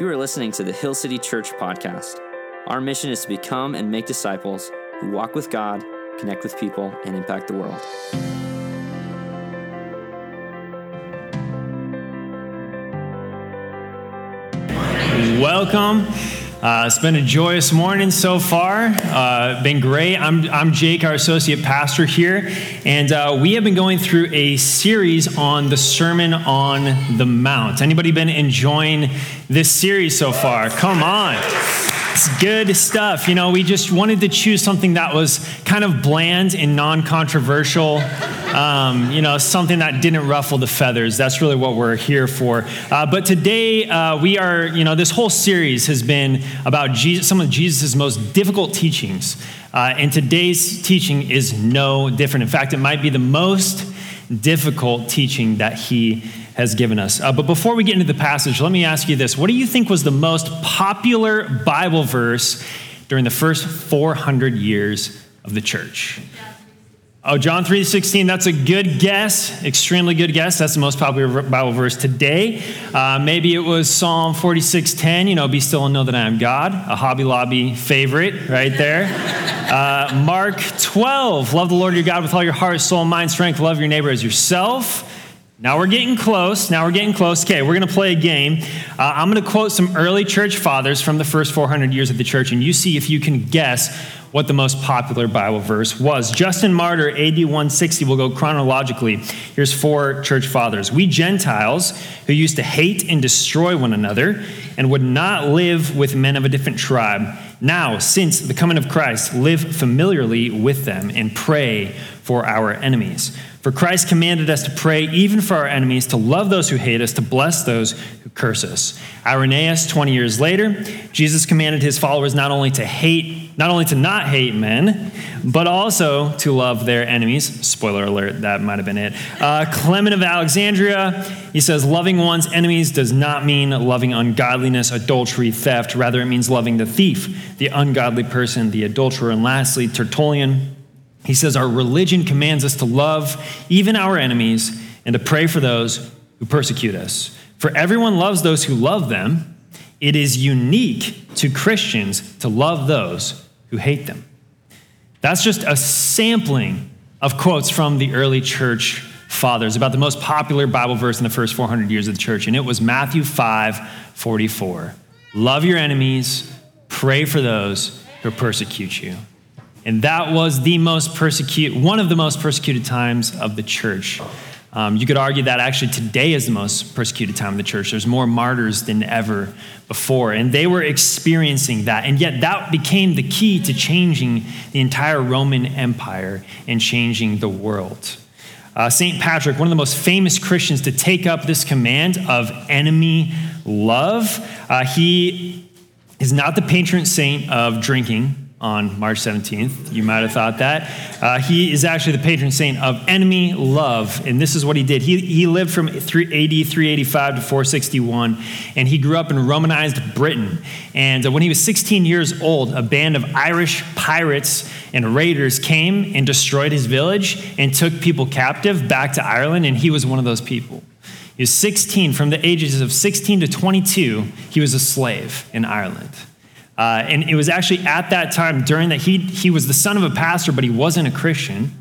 You are listening to the Hill City Church podcast. Our mission is to become and make disciples who walk with God, connect with people, and impact the world. Welcome. Uh, it's been a joyous morning so far. Uh, been great. I'm, I'm Jake, our associate pastor here, and uh, we have been going through a series on the Sermon on the Mount. Anybody been enjoying this series so far? Come on. It's good stuff. You know, we just wanted to choose something that was kind of bland and non controversial, um, you know, something that didn't ruffle the feathers. That's really what we're here for. Uh, but today, uh, we are, you know, this whole series has been about Jesus, some of Jesus' most difficult teachings. Uh, and today's teaching is no different. In fact, it might be the most difficult teaching that he has given us. Uh, but before we get into the passage, let me ask you this What do you think was the most popular Bible verse during the first 400 years of the church? Oh, John 3.16, that's a good guess, extremely good guess. That's the most popular Bible verse today. Uh, maybe it was Psalm 46.10, you know, be still and know that I am God, a Hobby Lobby favorite right there. Uh, Mark 12, love the Lord your God with all your heart, soul, mind, strength, love your neighbor as yourself. Now we're getting close. Now we're getting close. Okay, we're going to play a game. Uh, I'm going to quote some early church fathers from the first 400 years of the church, and you see if you can guess what the most popular Bible verse was. Justin Martyr, AD 160, will go chronologically. Here's four church fathers. We Gentiles, who used to hate and destroy one another, and would not live with men of a different tribe, now, since the coming of Christ, live familiarly with them and pray for our enemies. For Christ commanded us to pray even for our enemies, to love those who hate us, to bless those who curse us. Irenaeus, 20 years later, Jesus commanded his followers not only to hate, not only to not hate men, but also to love their enemies. Spoiler alert, that might have been it. Uh, Clement of Alexandria, he says, loving one's enemies does not mean loving ungodliness, adultery, theft. Rather, it means loving the thief, the ungodly person, the adulterer. And lastly, Tertullian, he says, Our religion commands us to love even our enemies and to pray for those who persecute us. For everyone loves those who love them. It is unique to Christians to love those who hate them. That's just a sampling of quotes from the early church fathers about the most popular Bible verse in the first 400 years of the church, and it was Matthew 5 44. Love your enemies, pray for those who persecute you. And that was the most persecute, one of the most persecuted times of the church. Um, you could argue that actually today is the most persecuted time of the church. There's more martyrs than ever before. And they were experiencing that. And yet, that became the key to changing the entire Roman Empire and changing the world. Uh, St. Patrick, one of the most famous Christians to take up this command of enemy love, uh, he is not the patron saint of drinking on March 17th. You might have thought that. Uh, he is actually the patron saint of enemy love, and this is what he did. He, he lived from 3, AD 385 to 461, and he grew up in Romanized Britain. And uh, when he was 16 years old, a band of Irish pirates and raiders came and destroyed his village and took people captive back to Ireland, and he was one of those people. He was 16, from the ages of 16 to 22, he was a slave in Ireland. Uh, and it was actually at that time during that he, he was the son of a pastor, but he wasn't a Christian.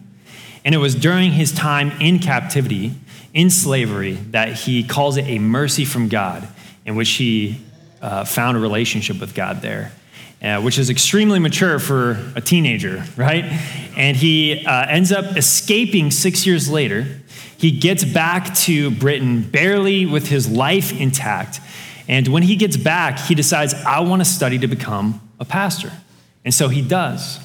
And it was during his time in captivity, in slavery, that he calls it a mercy from God, in which he uh, found a relationship with God there. Uh, which is extremely mature for a teenager, right? And he uh, ends up escaping six years later. He gets back to Britain barely with his life intact. And when he gets back, he decides, I want to study to become a pastor. And so he does.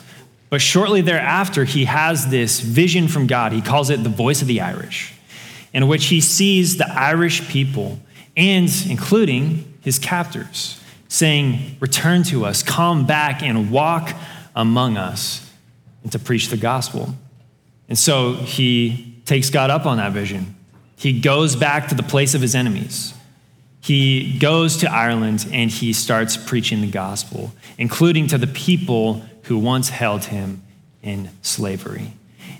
But shortly thereafter, he has this vision from God. He calls it the voice of the Irish, in which he sees the Irish people and including his captors saying, Return to us, come back and walk among us, and to preach the gospel. And so he takes God up on that vision. He goes back to the place of his enemies he goes to Ireland and he starts preaching the gospel, including to the people who once held him in slavery.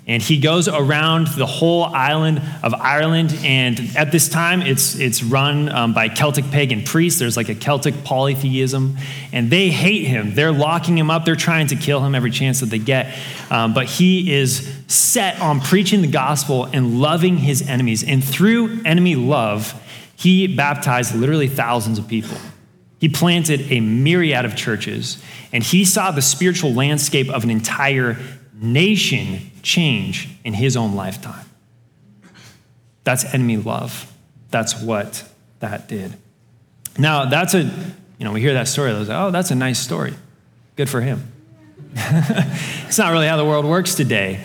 and he goes around the whole island of Ireland. And at this time, it's, it's run um, by Celtic pagan priests. There's like a Celtic polytheism, and they hate him. They're locking him up, they're trying to kill him every chance that they get. Um, but he is set on preaching the gospel and loving his enemies. And through enemy love, he baptized literally thousands of people. He planted a myriad of churches, and he saw the spiritual landscape of an entire nation change in his own lifetime. That's enemy love. That's what that did. Now, that's a, you know, we hear that story, like, oh, that's a nice story. Good for him. it's not really how the world works today.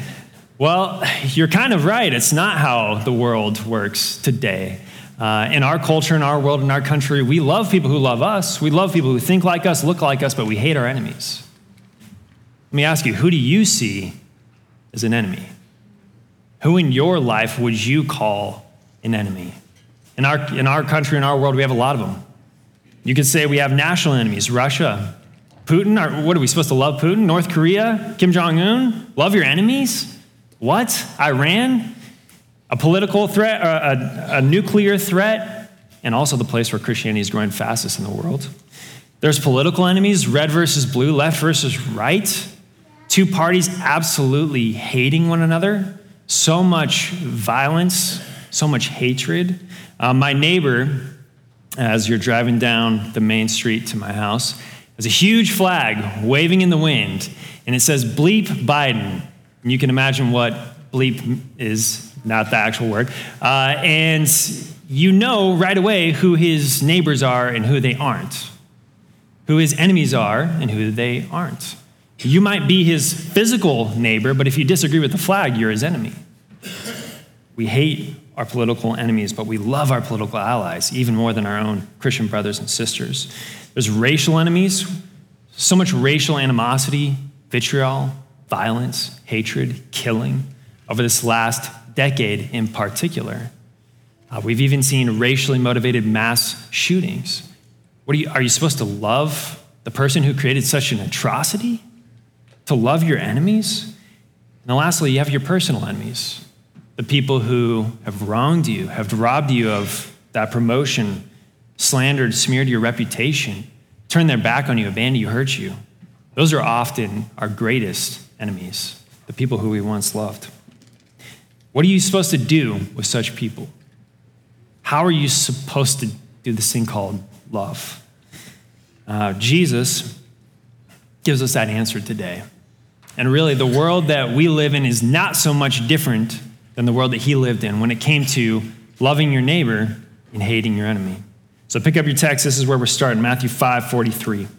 Well, you're kind of right. It's not how the world works today. Uh, in our culture, in our world, in our country, we love people who love us. We love people who think like us, look like us, but we hate our enemies. Let me ask you who do you see as an enemy? Who in your life would you call an enemy? In our, in our country, in our world, we have a lot of them. You could say we have national enemies Russia, Putin. Or what are we supposed to love Putin? North Korea, Kim Jong un? Love your enemies? What? Iran? A political threat, a, a, nuclear threat, and also the place where Christianity is growing fastest in the world. There's political enemies, red versus blue, left versus right. Two parties absolutely hating one another. So much violence, so much hatred. Uh, my neighbor, as you're driving down the main street to my house, has a huge flag waving in the wind, and it says bleep Biden. And you can imagine what bleep is, not the actual word. Uh, and you know right away who his neighbors are and who they aren't, who his enemies are and who they aren't. You might be his physical neighbor, but if you disagree with the flag, you're his enemy. We hate our political enemies, but we love our political allies even more than our own Christian brothers and sisters. There's racial enemies, so much racial animosity, vitriol, violence, hatred, killing over this last decade in particular. Uh, we've even seen racially motivated mass shootings. What are you, are you supposed to love the person who created such an atrocity? to love your enemies. And then lastly, you have your personal enemies, the people who have wronged you, have robbed you of that promotion, slandered, smeared your reputation, turned their back on you, abandoned you, hurt you. Those are often our greatest enemies, the people who we once loved. What are you supposed to do with such people? How are you supposed to do this thing called love? Uh, Jesus gives us that answer today. And really, the world that we live in is not so much different than the world that he lived in when it came to loving your neighbor and hating your enemy. So pick up your text. This is where we're starting Matthew 5 43.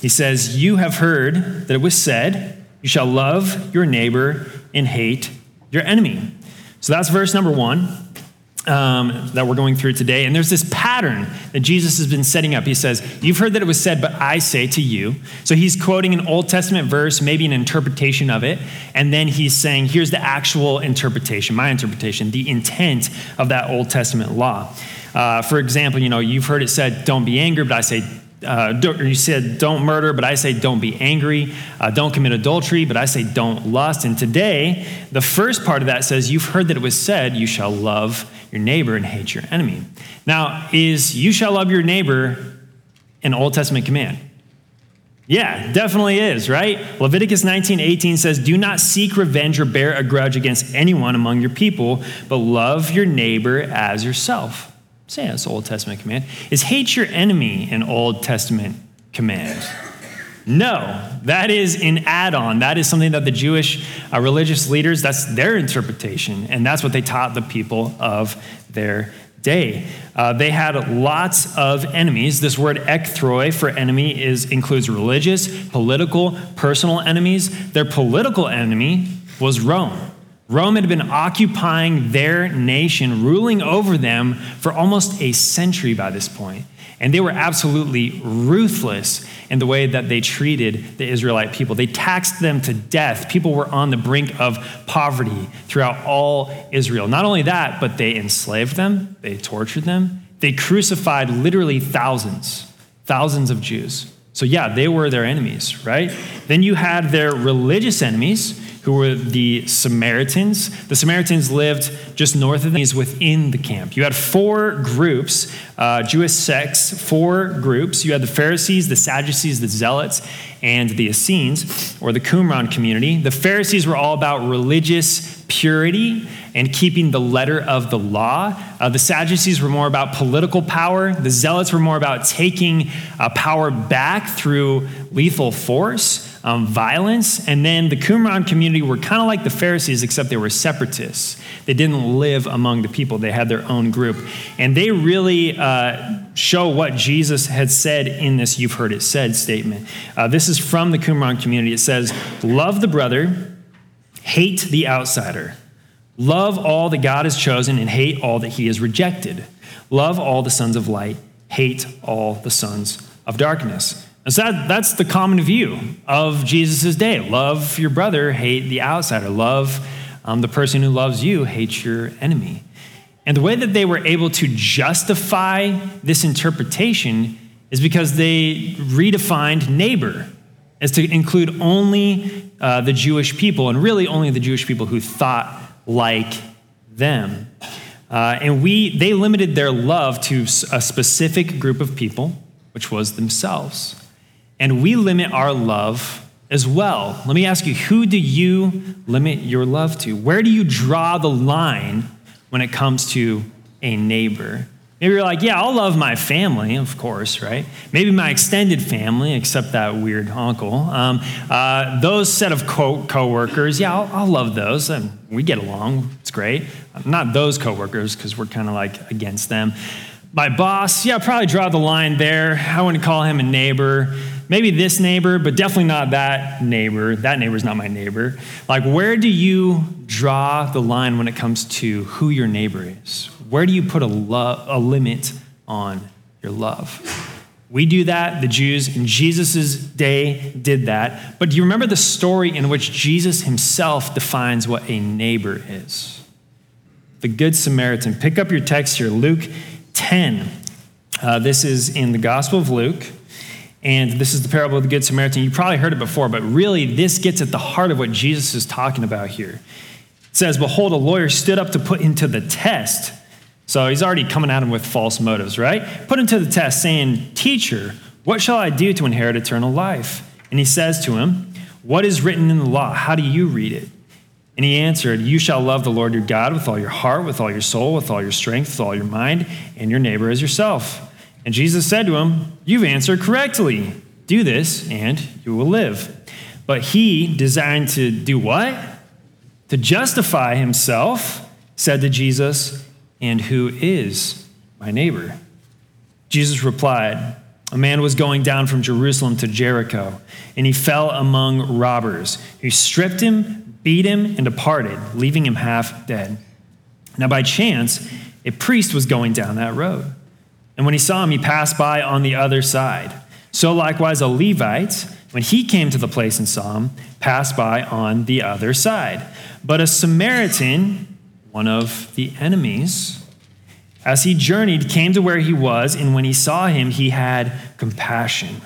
He says, You have heard that it was said, You shall love your neighbor and hate your enemy. So that's verse number one um, that we're going through today. And there's this pattern that Jesus has been setting up. He says, You've heard that it was said, but I say to you. So he's quoting an Old Testament verse, maybe an interpretation of it. And then he's saying, Here's the actual interpretation, my interpretation, the intent of that Old Testament law. Uh, for example, you know, you've heard it said, Don't be angry, but I say, uh, you said don't murder, but I say don't be angry. Uh, don't commit adultery, but I say don't lust. And today, the first part of that says, You've heard that it was said, You shall love your neighbor and hate your enemy. Now, is you shall love your neighbor an Old Testament command? Yeah, definitely is, right? Leviticus 19 18 says, Do not seek revenge or bear a grudge against anyone among your people, but love your neighbor as yourself. Say that's Old Testament command. Is hate your enemy an Old Testament command? No, that is an add on. That is something that the Jewish uh, religious leaders, that's their interpretation, and that's what they taught the people of their day. Uh, they had lots of enemies. This word ekthroi for enemy is, includes religious, political, personal enemies. Their political enemy was Rome. Rome had been occupying their nation, ruling over them for almost a century by this point. And they were absolutely ruthless in the way that they treated the Israelite people. They taxed them to death. People were on the brink of poverty throughout all Israel. Not only that, but they enslaved them, they tortured them, they crucified literally thousands, thousands of Jews. So, yeah, they were their enemies, right? Then you had their religious enemies who were the Samaritans. The Samaritans lived just north of these within the camp. You had four groups, uh, Jewish sects, four groups. You had the Pharisees, the Sadducees, the Zealots, and the Essenes, or the Qumran community. The Pharisees were all about religious purity and keeping the letter of the law. Uh, the Sadducees were more about political power. The Zealots were more about taking uh, power back through lethal force um, violence. And then the Qumran community were kind of like the Pharisees, except they were separatists. They didn't live among the people, they had their own group. And they really uh, show what Jesus had said in this you've heard it said statement. Uh, this is from the Qumran community. It says, Love the brother, hate the outsider. Love all that God has chosen and hate all that he has rejected. Love all the sons of light, hate all the sons of darkness. And so that, that's the common view of Jesus' day. Love your brother, hate the outsider. Love um, the person who loves you, hate your enemy. And the way that they were able to justify this interpretation is because they redefined neighbor as to include only uh, the Jewish people, and really only the Jewish people who thought like them. Uh, and we, they limited their love to a specific group of people, which was themselves and we limit our love as well. Let me ask you who do you limit your love to? Where do you draw the line when it comes to a neighbor? Maybe you're like, yeah, I'll love my family, of course, right? Maybe my extended family, except that weird uncle. Um, uh, those set of co- coworkers, yeah, I'll, I'll love those. And we get along, it's great. Not those coworkers, because we're kind of like against them. My boss, yeah, I'll probably draw the line there. I wouldn't call him a neighbor maybe this neighbor, but definitely not that neighbor. That neighbor's not my neighbor. Like, where do you draw the line when it comes to who your neighbor is? Where do you put a, lo- a limit on your love? We do that. The Jews in Jesus' day did that. But do you remember the story in which Jesus himself defines what a neighbor is? The Good Samaritan. Pick up your text here, Luke 10. Uh, this is in the Gospel of Luke. And this is the parable of the Good Samaritan. You probably heard it before, but really, this gets at the heart of what Jesus is talking about here. It says, Behold, a lawyer stood up to put him to the test. So he's already coming at him with false motives, right? Put him to the test, saying, Teacher, what shall I do to inherit eternal life? And he says to him, What is written in the law? How do you read it? And he answered, You shall love the Lord your God with all your heart, with all your soul, with all your strength, with all your mind, and your neighbor as yourself. And Jesus said to him, You've answered correctly. Do this, and you will live. But he, designed to do what? To justify himself, said to Jesus, And who is my neighbor? Jesus replied, A man was going down from Jerusalem to Jericho, and he fell among robbers, who stripped him, beat him, and departed, leaving him half dead. Now, by chance, a priest was going down that road. And when he saw him, he passed by on the other side. So likewise, a Levite, when he came to the place and saw him, passed by on the other side. But a Samaritan, one of the enemies, as he journeyed, came to where he was, and when he saw him, he had compassion.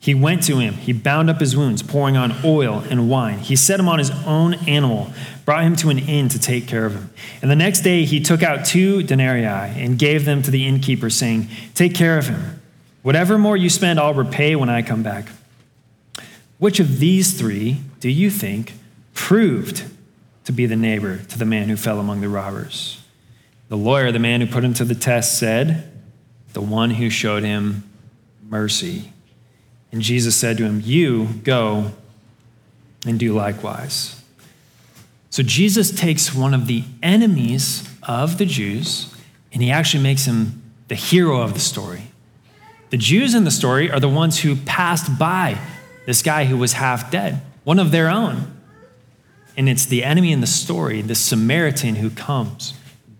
He went to him, he bound up his wounds, pouring on oil and wine. He set him on his own animal brought him to an inn to take care of him. And the next day he took out two denarii and gave them to the innkeeper, saying, Take care of him. Whatever more you spend, I'll repay when I come back. Which of these three do you think proved to be the neighbor to the man who fell among the robbers? The lawyer, the man who put him to the test, said, The one who showed him mercy. And Jesus said to him, You go and do likewise. So Jesus takes one of the enemies of the Jews and he actually makes him the hero of the story. The Jews in the story are the ones who passed by this guy who was half dead, one of their own. And it's the enemy in the story, the Samaritan, who comes,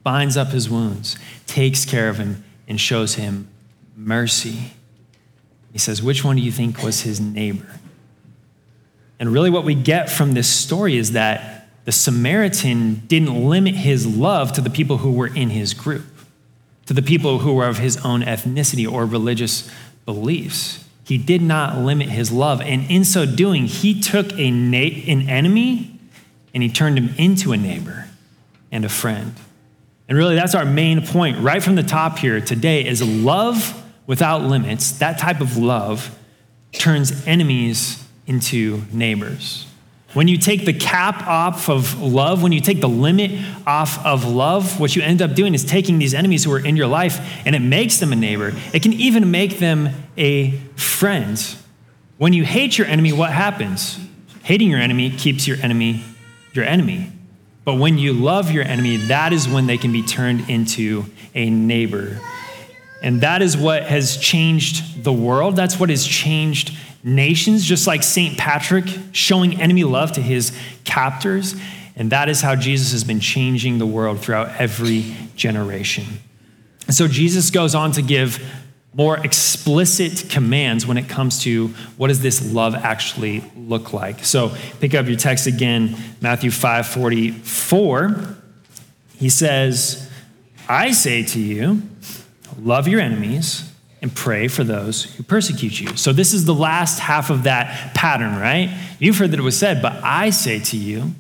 binds up his wounds, takes care of him, and shows him mercy. He says, Which one do you think was his neighbor? And really, what we get from this story is that the Samaritan didn't limit his love to the people who were in his group, to the people who were of his own ethnicity or religious beliefs. He did not limit his love. And in so doing, he took a, an enemy and he turned him into a neighbor and a friend. And really, that's our main point right from the top here today is love without limits. That type of love turns enemies into neighbors. When you take the cap off of love, when you take the limit off of love, what you end up doing is taking these enemies who are in your life and it makes them a neighbor. It can even make them a friend. When you hate your enemy, what happens? Hating your enemy keeps your enemy your enemy. But when you love your enemy, that is when they can be turned into a neighbor. And that is what has changed the world. That's what has changed nations, just like St. Patrick showing enemy love to his captors. And that is how Jesus has been changing the world throughout every generation. And so Jesus goes on to give more explicit commands when it comes to what does this love actually look like. So pick up your text again, Matthew 5 44. He says, I say to you, love your enemies and pray for those who persecute you. So this is the last half of that pattern, right? You've heard that it was said, but I say to you,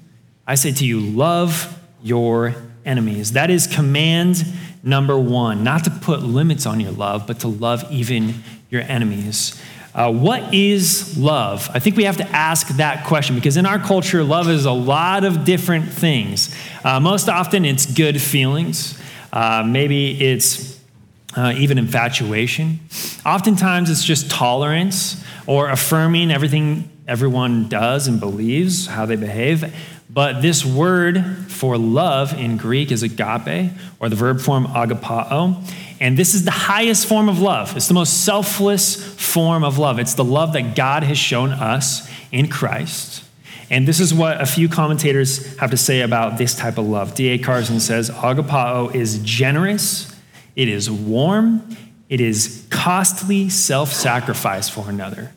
I say to you, love your enemies. That is command number one, not to put limits on your love, but to love even your enemies. Uh, what is love? I think we have to ask that question because in our culture, love is a lot of different things. Uh, most often, it's good feelings. Uh, maybe it's uh, even infatuation. Oftentimes, it's just tolerance or affirming everything everyone does and believes, how they behave. But this word for love in Greek is agape, or the verb form agapao. And this is the highest form of love. It's the most selfless form of love. It's the love that God has shown us in Christ. And this is what a few commentators have to say about this type of love. D.A. Carson says agapao is generous, it is warm, it is costly self sacrifice for another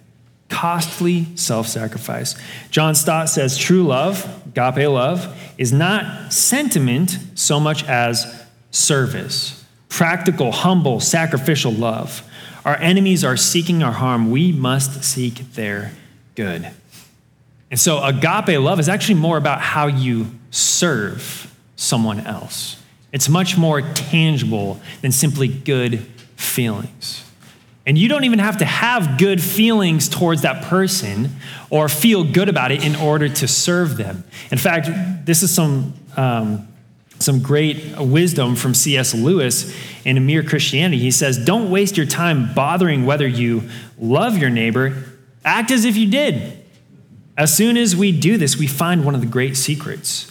costly self sacrifice. John Stott says true love, agape love, is not sentiment so much as service, practical, humble, sacrificial love. Our enemies are seeking our harm. We must seek their good. And so, agape love is actually more about how you serve someone else. It's much more tangible than simply good feelings. And you don't even have to have good feelings towards that person or feel good about it in order to serve them. In fact, this is some, um, some great wisdom from C.S. Lewis in A Mere Christianity. He says, Don't waste your time bothering whether you love your neighbor, act as if you did. As soon as we do this, we find one of the great secrets.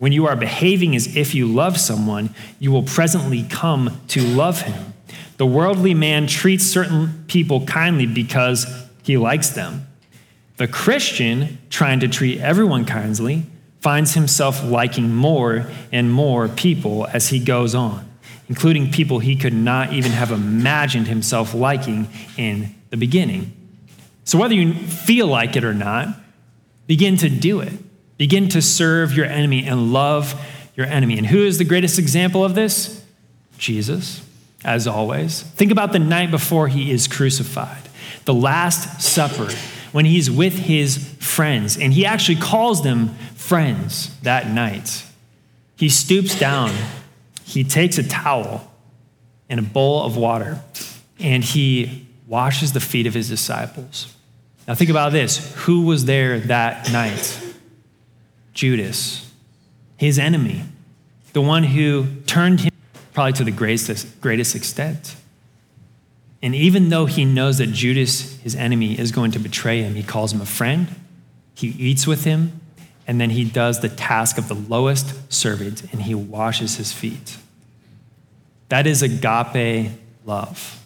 When you are behaving as if you love someone, you will presently come to love him. The worldly man treats certain people kindly because he likes them. The Christian, trying to treat everyone kindly, finds himself liking more and more people as he goes on, including people he could not even have imagined himself liking in the beginning. So, whether you feel like it or not, begin to do it. Begin to serve your enemy and love your enemy. And who is the greatest example of this? Jesus as always. Think about the night before he is crucified, the Last Supper, when he's with his friends, and he actually calls them friends that night. He stoops down, he takes a towel and a bowl of water, and he washes the feet of his disciples. Now, think about this who was there that night? Judas, his enemy, the one who turned him probably to the greatest, greatest extent. And even though he knows that Judas, his enemy, is going to betray him, he calls him a friend, he eats with him, and then he does the task of the lowest servant and he washes his feet. That is agape love.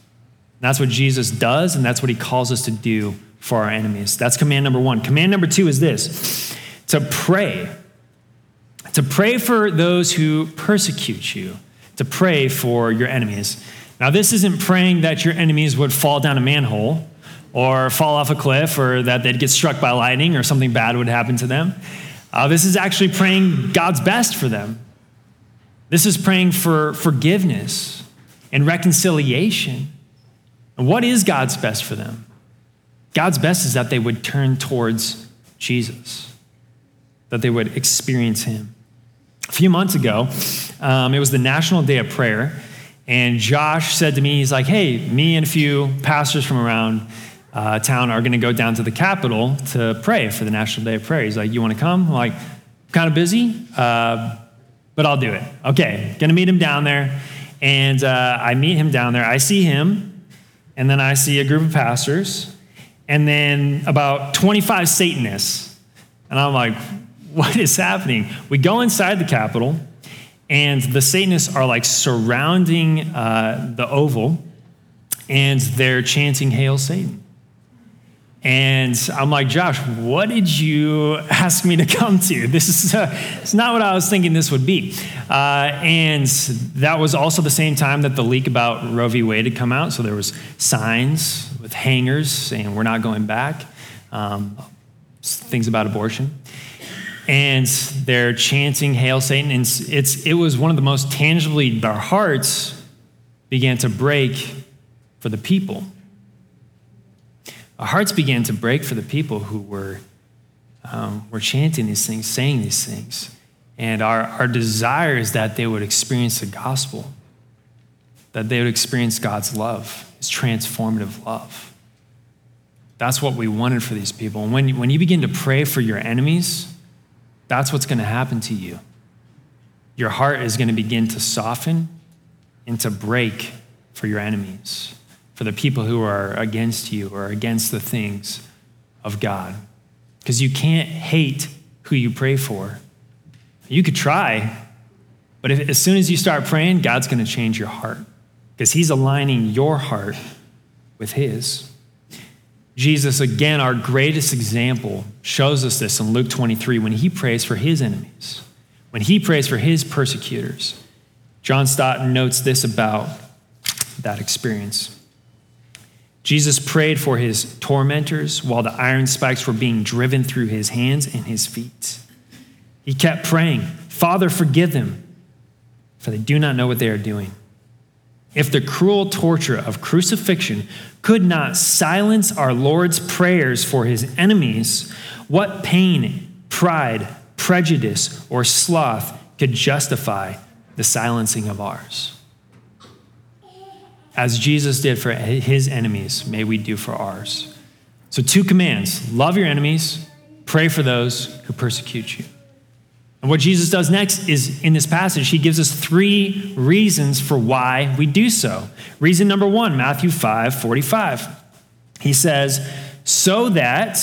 And that's what Jesus does, and that's what he calls us to do for our enemies. That's command number one. Command number two is this to pray. To pray for those who persecute you to pray for your enemies. Now, this isn't praying that your enemies would fall down a manhole or fall off a cliff or that they'd get struck by lightning or something bad would happen to them. Uh, this is actually praying God's best for them. This is praying for forgiveness and reconciliation. And what is God's best for them? God's best is that they would turn towards Jesus. That they would experience Him. A few months ago, um, it was the National Day of Prayer, and Josh said to me, he's like, hey, me and a few pastors from around uh, town are going to go down to the Capitol to pray for the National Day of Prayer. He's like, you want to come? I'm like, kind of busy, uh, but I'll do it. Okay, going to meet him down there. And uh, I meet him down there. I see him, and then I see a group of pastors, and then about 25 Satanists. And I'm like, what is happening? We go inside the Capitol, and the Satanists are like surrounding uh, the Oval, and they're chanting, Hail Satan. And I'm like, Josh, what did you ask me to come to? This is uh, it's not what I was thinking this would be. Uh, and that was also the same time that the leak about Roe v. Wade had come out. So there was signs with hangers saying we're not going back, um, things about abortion. And they're chanting "Hail Satan," and it's it was one of the most tangibly our hearts began to break for the people our hearts began to break for the people who were, um, were chanting these things, saying these things. And our, our desire is that they would experience the gospel, that they would experience God's love, His transformative love. That's what we wanted for these people. And when, when you begin to pray for your enemies, that's what's going to happen to you. Your heart is going to begin to soften and to break for your enemies for the people who are against you or against the things of God. Because you can't hate who you pray for. You could try, but if, as soon as you start praying, God's going to change your heart because He's aligning your heart with His. Jesus, again, our greatest example, shows us this in Luke 23 when He prays for His enemies, when He prays for His persecutors. John Stott notes this about that experience. Jesus prayed for his tormentors while the iron spikes were being driven through his hands and his feet. He kept praying, Father, forgive them, for they do not know what they are doing. If the cruel torture of crucifixion could not silence our Lord's prayers for his enemies, what pain, pride, prejudice, or sloth could justify the silencing of ours? As Jesus did for his enemies, may we do for ours. So, two commands love your enemies, pray for those who persecute you. And what Jesus does next is in this passage, he gives us three reasons for why we do so. Reason number one, Matthew 5 45. He says, So that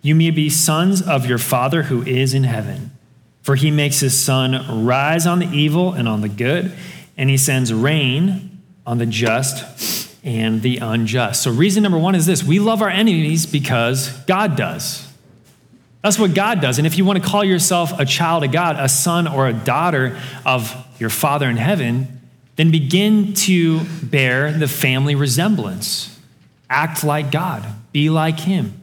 you may be sons of your Father who is in heaven. For he makes his sun rise on the evil and on the good, and he sends rain on the just and the unjust. So, reason number one is this we love our enemies because God does. That's what God does. And if you want to call yourself a child of God, a son or a daughter of your Father in heaven, then begin to bear the family resemblance. Act like God, be like Him.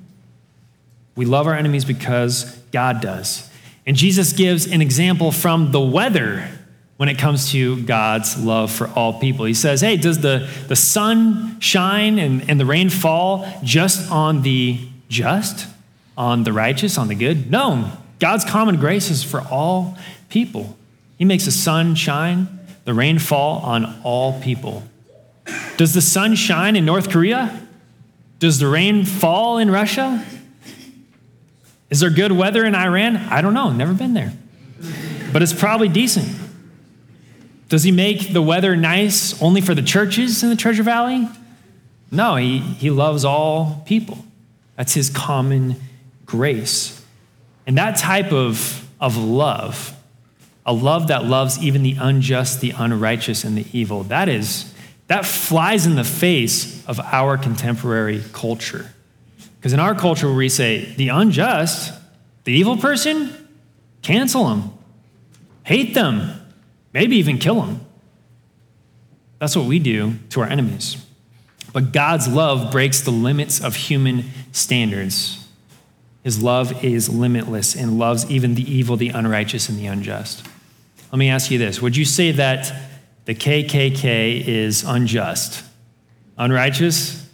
We love our enemies because God does. And Jesus gives an example from the weather when it comes to God's love for all people. He says, Hey, does the, the sun shine and, and the rain fall just on the just, on the righteous, on the good? No. God's common grace is for all people. He makes the sun shine, the rain fall on all people. Does the sun shine in North Korea? Does the rain fall in Russia? Is there good weather in Iran? I don't know, never been there. But it's probably decent. Does he make the weather nice only for the churches in the Treasure Valley? No, he, he loves all people. That's his common grace. And that type of, of love, a love that loves even the unjust, the unrighteous, and the evil, that is, that flies in the face of our contemporary culture. Because in our culture, where we say the unjust, the evil person, cancel them, hate them, maybe even kill them. That's what we do to our enemies. But God's love breaks the limits of human standards. His love is limitless and loves even the evil, the unrighteous, and the unjust. Let me ask you this Would you say that the KKK is unjust? Unrighteous?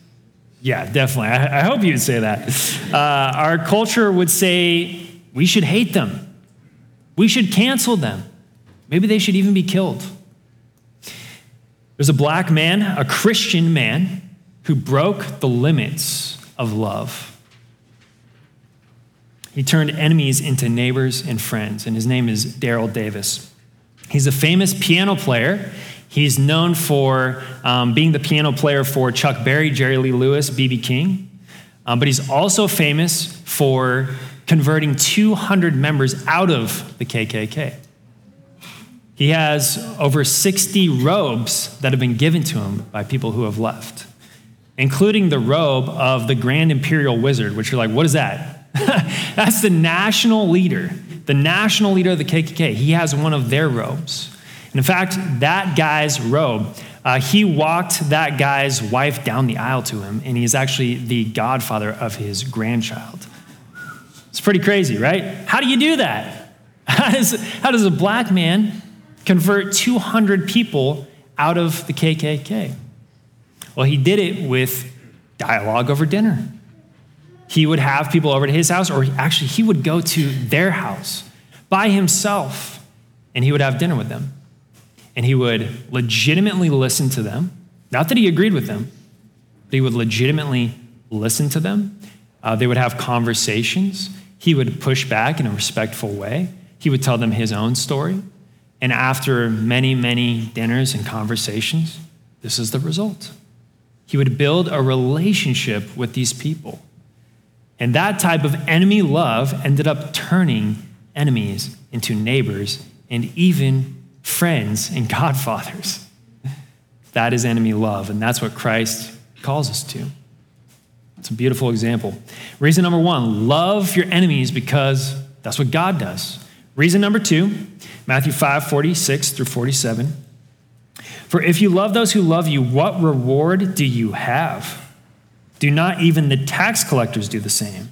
Yeah, definitely. I, I hope you would say that. Uh, our culture would say we should hate them. We should cancel them. Maybe they should even be killed. There's a black man, a Christian man, who broke the limits of love. He turned enemies into neighbors and friends, and his name is Daryl Davis. He's a famous piano player. He's known for um, being the piano player for Chuck Berry, Jerry Lee Lewis, B.B. King. Um, but he's also famous for converting 200 members out of the KKK. He has over 60 robes that have been given to him by people who have left, including the robe of the Grand Imperial Wizard, which you're like, what is that? That's the national leader, the national leader of the KKK. He has one of their robes. And in fact, that guy's robe, uh, he walked that guy's wife down the aisle to him, and he's actually the godfather of his grandchild. It's pretty crazy, right? How do you do that? How does, how does a black man convert 200 people out of the KKK? Well, he did it with dialogue over dinner. He would have people over to his house, or actually, he would go to their house by himself and he would have dinner with them. And he would legitimately listen to them. Not that he agreed with them, but he would legitimately listen to them. Uh, they would have conversations. He would push back in a respectful way. He would tell them his own story. And after many, many dinners and conversations, this is the result. He would build a relationship with these people. And that type of enemy love ended up turning enemies into neighbors and even friends and godfathers. That is enemy love, and that's what Christ calls us to. It's a beautiful example. Reason number one love your enemies because that's what God does. Reason number two Matthew 5 46 through 47. For if you love those who love you, what reward do you have? Do not even the tax collectors do the same?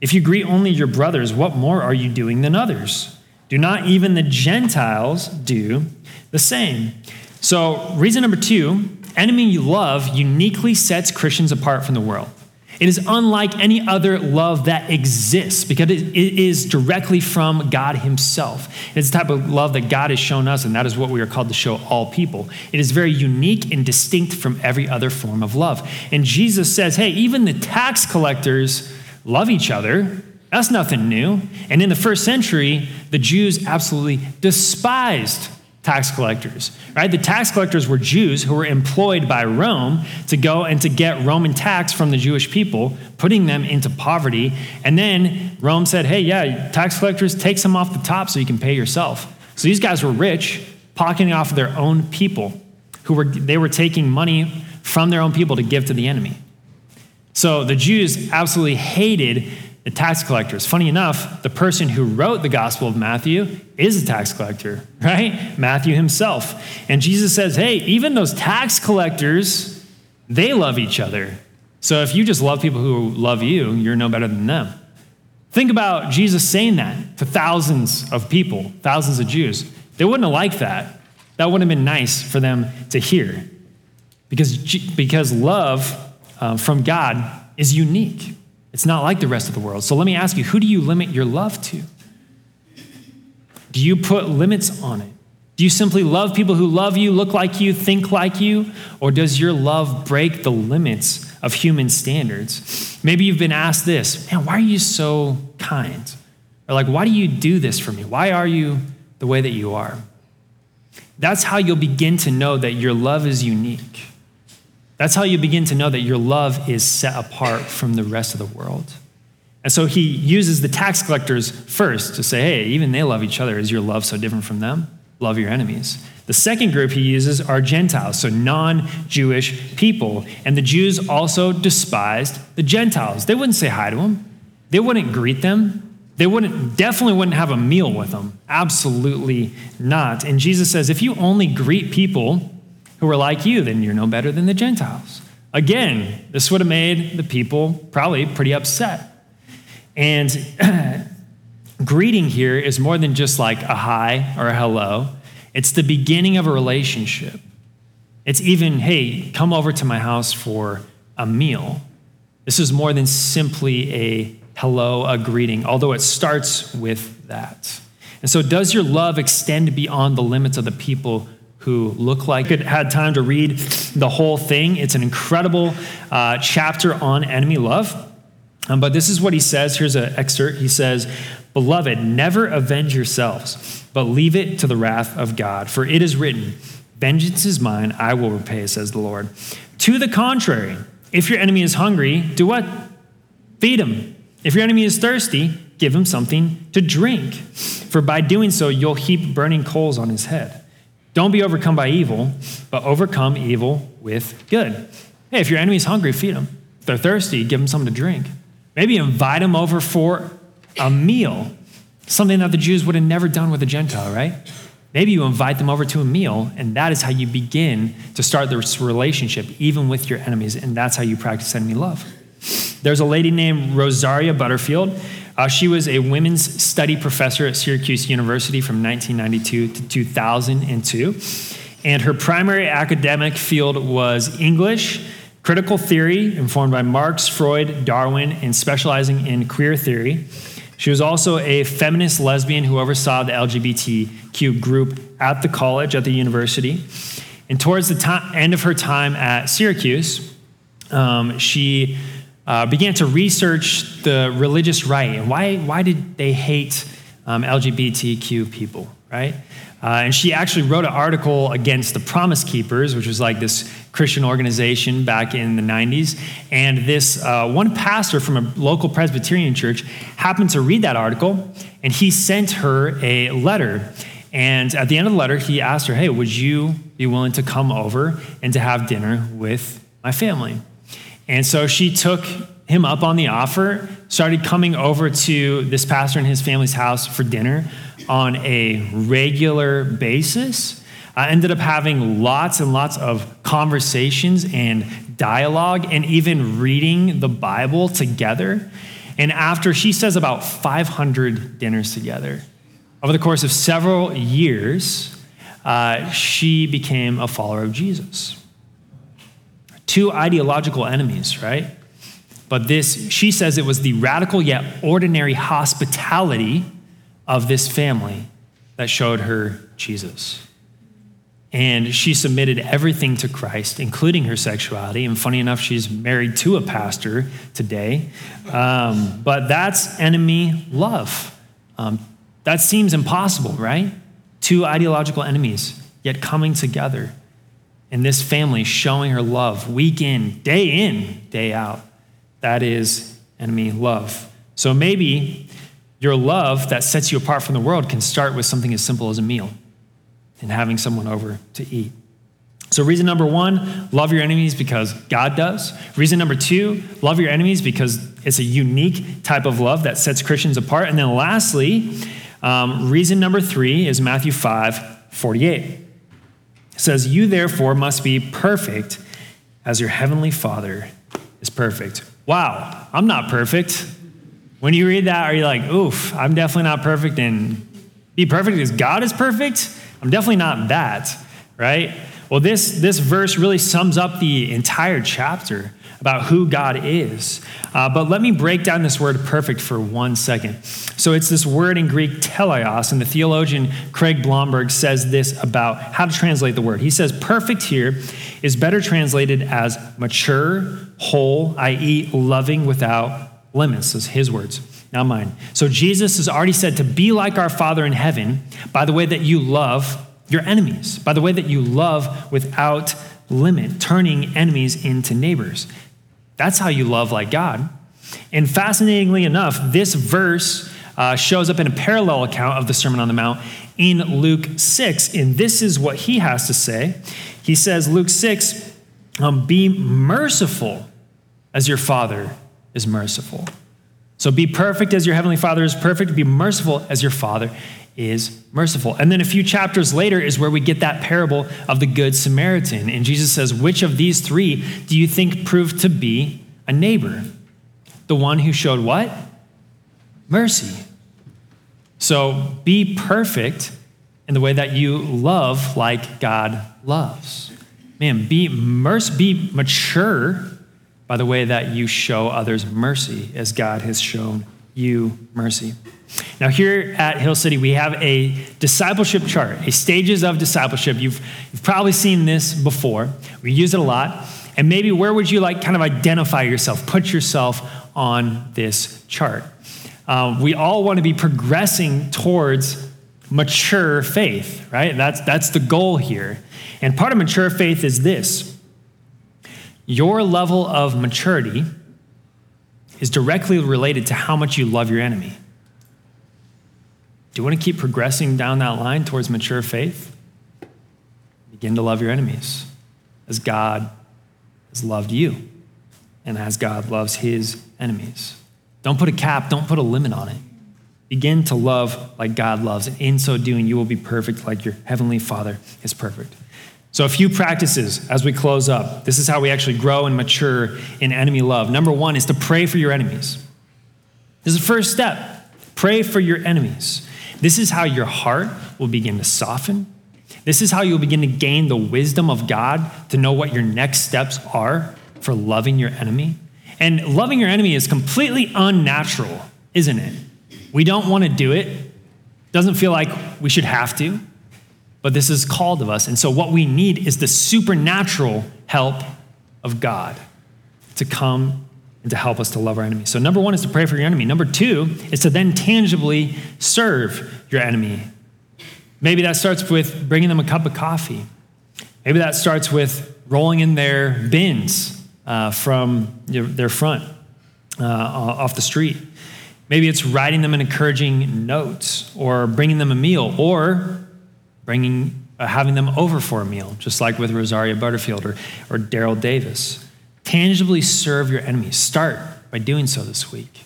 If you greet only your brothers, what more are you doing than others? Do not even the Gentiles do the same? So, reason number two enemy you love uniquely sets Christians apart from the world. It is unlike any other love that exists because it is directly from God Himself. It's the type of love that God has shown us, and that is what we are called to show all people. It is very unique and distinct from every other form of love. And Jesus says, hey, even the tax collectors love each other. That's nothing new. And in the first century, the Jews absolutely despised tax collectors, right? The tax collectors were Jews who were employed by Rome to go and to get Roman tax from the Jewish people, putting them into poverty. And then Rome said, hey, yeah, tax collectors, take some off the top so you can pay yourself. So these guys were rich, pocketing off of their own people, who were, they were taking money from their own people to give to the enemy. So the Jews absolutely hated the tax collectors. Funny enough, the person who wrote the Gospel of Matthew is a tax collector, right? Matthew himself. And Jesus says, hey, even those tax collectors, they love each other. So if you just love people who love you, you're no better than them. Think about Jesus saying that to thousands of people, thousands of Jews. They wouldn't have liked that. That wouldn't have been nice for them to hear. Because, because love uh, from God is unique. It's not like the rest of the world. So let me ask you who do you limit your love to? Do you put limits on it? Do you simply love people who love you, look like you, think like you? Or does your love break the limits of human standards? Maybe you've been asked this man, why are you so kind? Or like, why do you do this for me? Why are you the way that you are? That's how you'll begin to know that your love is unique. That's how you begin to know that your love is set apart from the rest of the world. And so he uses the tax collectors first to say, hey, even they love each other. Is your love so different from them? Love your enemies. The second group he uses are Gentiles, so non Jewish people. And the Jews also despised the Gentiles. They wouldn't say hi to them, they wouldn't greet them. They wouldn't, definitely wouldn't have a meal with them. Absolutely not. And Jesus says, if you only greet people who are like you, then you're no better than the Gentiles. Again, this would have made the people probably pretty upset. And greeting here is more than just like a hi or a hello, it's the beginning of a relationship. It's even, hey, come over to my house for a meal. This is more than simply a hello, a greeting, although it starts with that. And so, does your love extend beyond the limits of the people who look like it? Had time to read the whole thing. It's an incredible uh, chapter on enemy love. Um, but this is what he says. Here's an excerpt. He says, Beloved, never avenge yourselves, but leave it to the wrath of God. For it is written, Vengeance is mine, I will repay, says the Lord. To the contrary, if your enemy is hungry, do what? Feed him. If your enemy is thirsty, give him something to drink. For by doing so, you'll heap burning coals on his head. Don't be overcome by evil, but overcome evil with good. Hey, if your enemy is hungry, feed them. If they're thirsty, give them something to drink. Maybe invite them over for a meal, something that the Jews would have never done with a Gentile, right? Maybe you invite them over to a meal, and that is how you begin to start this relationship, even with your enemies, and that's how you practice enemy love. There's a lady named Rosaria Butterfield. Uh, she was a women's study professor at Syracuse University from 1992 to 2002. And her primary academic field was English, critical theory, informed by Marx, Freud, Darwin, and specializing in queer theory. She was also a feminist lesbian who oversaw the LGBTQ group at the college, at the university. And towards the time, end of her time at Syracuse, um, she uh, began to research the religious right and why, why did they hate um, LGBTQ people, right? Uh, and she actually wrote an article against the Promise Keepers, which was like this Christian organization back in the 90s. And this uh, one pastor from a local Presbyterian church happened to read that article, and he sent her a letter. And at the end of the letter, he asked her, Hey, would you be willing to come over and to have dinner with my family? And so she took him up on the offer, started coming over to this pastor and his family's house for dinner on a regular basis. I ended up having lots and lots of conversations and dialogue and even reading the Bible together. And after she says about 500 dinners together, over the course of several years, uh, she became a follower of Jesus. Two ideological enemies, right? But this, she says it was the radical yet ordinary hospitality of this family that showed her Jesus. And she submitted everything to Christ, including her sexuality. And funny enough, she's married to a pastor today. Um, but that's enemy love. Um, that seems impossible, right? Two ideological enemies, yet coming together. And this family showing her love week in, day in, day out. That is enemy love. So maybe your love that sets you apart from the world can start with something as simple as a meal and having someone over to eat. So, reason number one, love your enemies because God does. Reason number two, love your enemies because it's a unique type of love that sets Christians apart. And then lastly, um, reason number three is Matthew 5 48. It says, You therefore must be perfect as your heavenly Father is perfect. Wow, I'm not perfect. When you read that, are you like, oof, I'm definitely not perfect and be perfect because God is perfect? I'm definitely not that, right? Well, this, this verse really sums up the entire chapter about who God is. Uh, but let me break down this word perfect for one second. So it's this word in Greek, teleos, and the theologian Craig Blomberg says this about how to translate the word. He says, perfect here is better translated as mature, whole, i.e., loving without limits, is his words, not mine. So Jesus has already said to be like our Father in heaven by the way that you love your enemies, by the way that you love without limit, turning enemies into neighbors. That's how you love like God. And fascinatingly enough, this verse uh, shows up in a parallel account of the Sermon on the Mount in Luke 6. And this is what he has to say. He says, Luke 6, um, be merciful as your Father is merciful. So be perfect as your heavenly Father is perfect. Be merciful as your Father is merciful. And then a few chapters later is where we get that parable of the Good Samaritan. And Jesus says, Which of these three do you think proved to be a neighbor? The one who showed what? Mercy. So be perfect in the way that you love like God loves. Man, be merc- be mature by the way that you show others mercy as God has shown you mercy. Now, here at Hill City, we have a discipleship chart, a stages of discipleship. You've, you've probably seen this before. We use it a lot. And maybe where would you like kind of identify yourself, put yourself on this chart? Um, we all want to be progressing towards mature faith, right? That's, that's the goal here. And part of mature faith is this your level of maturity is directly related to how much you love your enemy. Do you want to keep progressing down that line towards mature faith? Begin to love your enemies as God has loved you and as God loves his enemies. Don't put a cap, don't put a limit on it. Begin to love like God loves, and in so doing, you will be perfect like your heavenly Father is perfect. So, a few practices as we close up. This is how we actually grow and mature in enemy love. Number one is to pray for your enemies. This is the first step. Pray for your enemies. This is how your heart will begin to soften. This is how you'll begin to gain the wisdom of God to know what your next steps are for loving your enemy. And loving your enemy is completely unnatural, isn't it? We don't want to do it. Doesn't feel like we should have to but this is called of us. And so, what we need is the supernatural help of God to come and to help us to love our enemy. So, number one is to pray for your enemy. Number two is to then tangibly serve your enemy. Maybe that starts with bringing them a cup of coffee. Maybe that starts with rolling in their bins uh, from their front uh, off the street. Maybe it's writing them an encouraging note or bringing them a meal or bringing, uh, having them over for a meal, just like with Rosaria Butterfield or, or Daryl Davis. Tangibly serve your enemies. Start by doing so this week.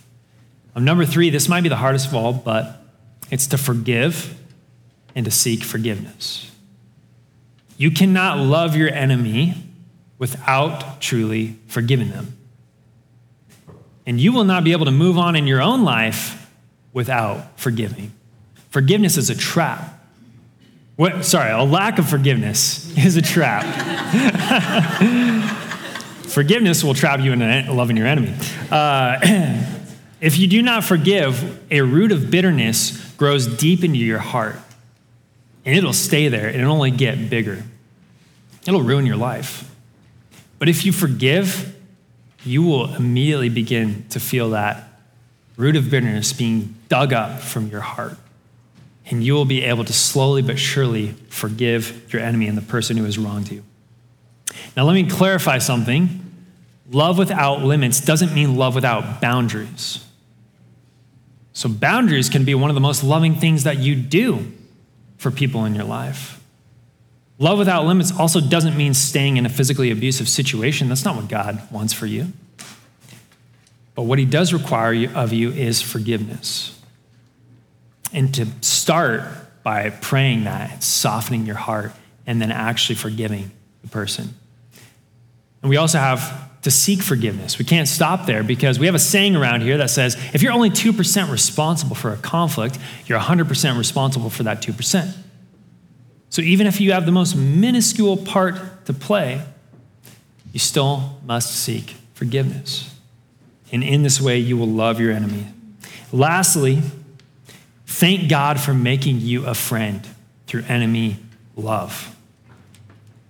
Um, number three, this might be the hardest of all, but it's to forgive and to seek forgiveness. You cannot love your enemy without truly forgiving them. And you will not be able to move on in your own life without forgiving. Forgiveness is a trap. What, sorry, a lack of forgiveness is a trap. forgiveness will trap you into loving your enemy. Uh, if you do not forgive, a root of bitterness grows deep into your heart, and it'll stay there and it'll only get bigger. It'll ruin your life. But if you forgive, you will immediately begin to feel that root of bitterness being dug up from your heart and you will be able to slowly but surely forgive your enemy and the person who has wronged you. Now, let me clarify something. Love without limits doesn't mean love without boundaries. So, boundaries can be one of the most loving things that you do for people in your life. Love without limits also doesn't mean staying in a physically abusive situation. That's not what God wants for you. But what He does require of you is forgiveness. And to start by praying that, softening your heart, and then actually forgiving the person. And we also have to seek forgiveness. We can't stop there because we have a saying around here that says if you're only 2% responsible for a conflict, you're 100% responsible for that 2%. So even if you have the most minuscule part to play, you still must seek forgiveness. And in this way, you will love your enemy. Lastly, Thank God for making you a friend through enemy love.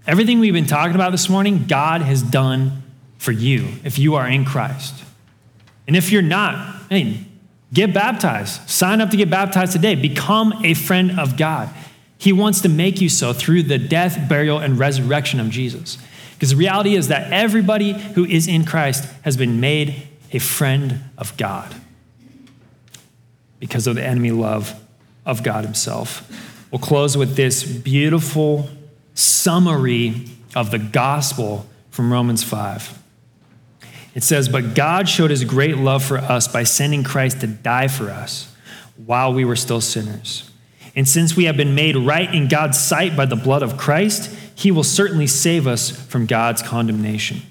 Everything we've been talking about this morning, God has done for you if you are in Christ. And if you're not, hey, get baptized. Sign up to get baptized today. Become a friend of God. He wants to make you so through the death, burial, and resurrection of Jesus. Because the reality is that everybody who is in Christ has been made a friend of God because of the enemy love of God Himself. We'll close with this beautiful summary of the gospel from Romans 5. It says, But God showed His great love for us by sending Christ to die for us while we were still sinners. And since we have been made right in God's sight by the blood of Christ, He will certainly save us from God's condemnation.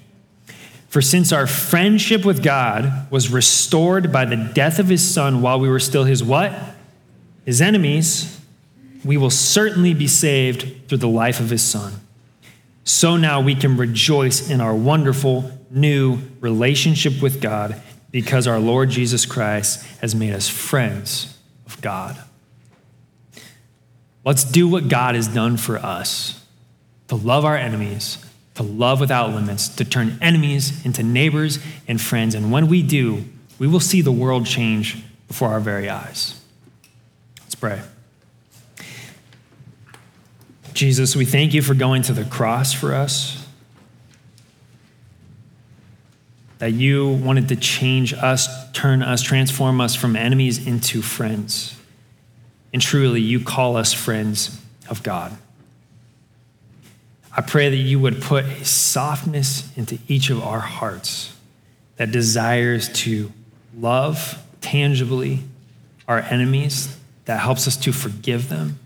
For since our friendship with God was restored by the death of his son while we were still his what? His enemies, we will certainly be saved through the life of his son. So now we can rejoice in our wonderful new relationship with God because our Lord Jesus Christ has made us friends of God. Let's do what God has done for us to love our enemies, to love without limits, to turn enemies into neighbors and friends. And when we do, we will see the world change before our very eyes. Let's pray. Jesus, we thank you for going to the cross for us. That you wanted to change us, turn us, transform us from enemies into friends. And truly, you call us friends of God. I pray that you would put a softness into each of our hearts that desires to love tangibly our enemies, that helps us to forgive them,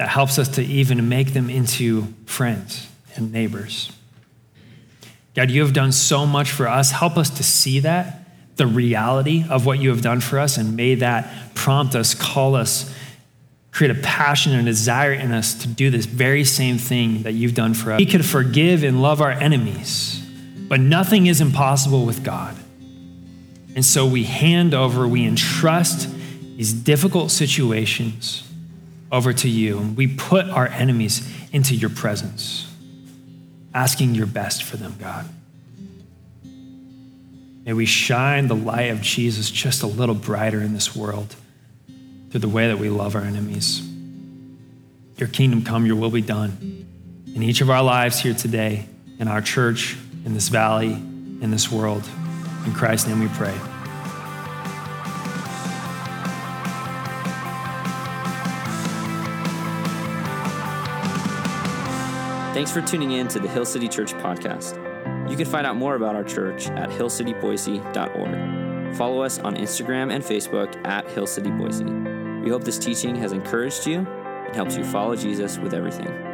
that helps us to even make them into friends and neighbors. God, you have done so much for us. Help us to see that, the reality of what you have done for us, and may that prompt us, call us, create a passion and a desire in us to do this very same thing that you've done for us. We could forgive and love our enemies, but nothing is impossible with God. And so we hand over, we entrust these difficult situations over to you. We put our enemies into your presence, asking your best for them, God. May we shine the light of Jesus just a little brighter in this world through the way that we love our enemies. Your kingdom come, your will be done in each of our lives here today, in our church, in this valley, in this world. In Christ's name we pray. Thanks for tuning in to the Hill City Church podcast. You can find out more about our church at hillcityboise.org. Follow us on Instagram and Facebook at Hill City Boise. We hope this teaching has encouraged you and helps you follow Jesus with everything.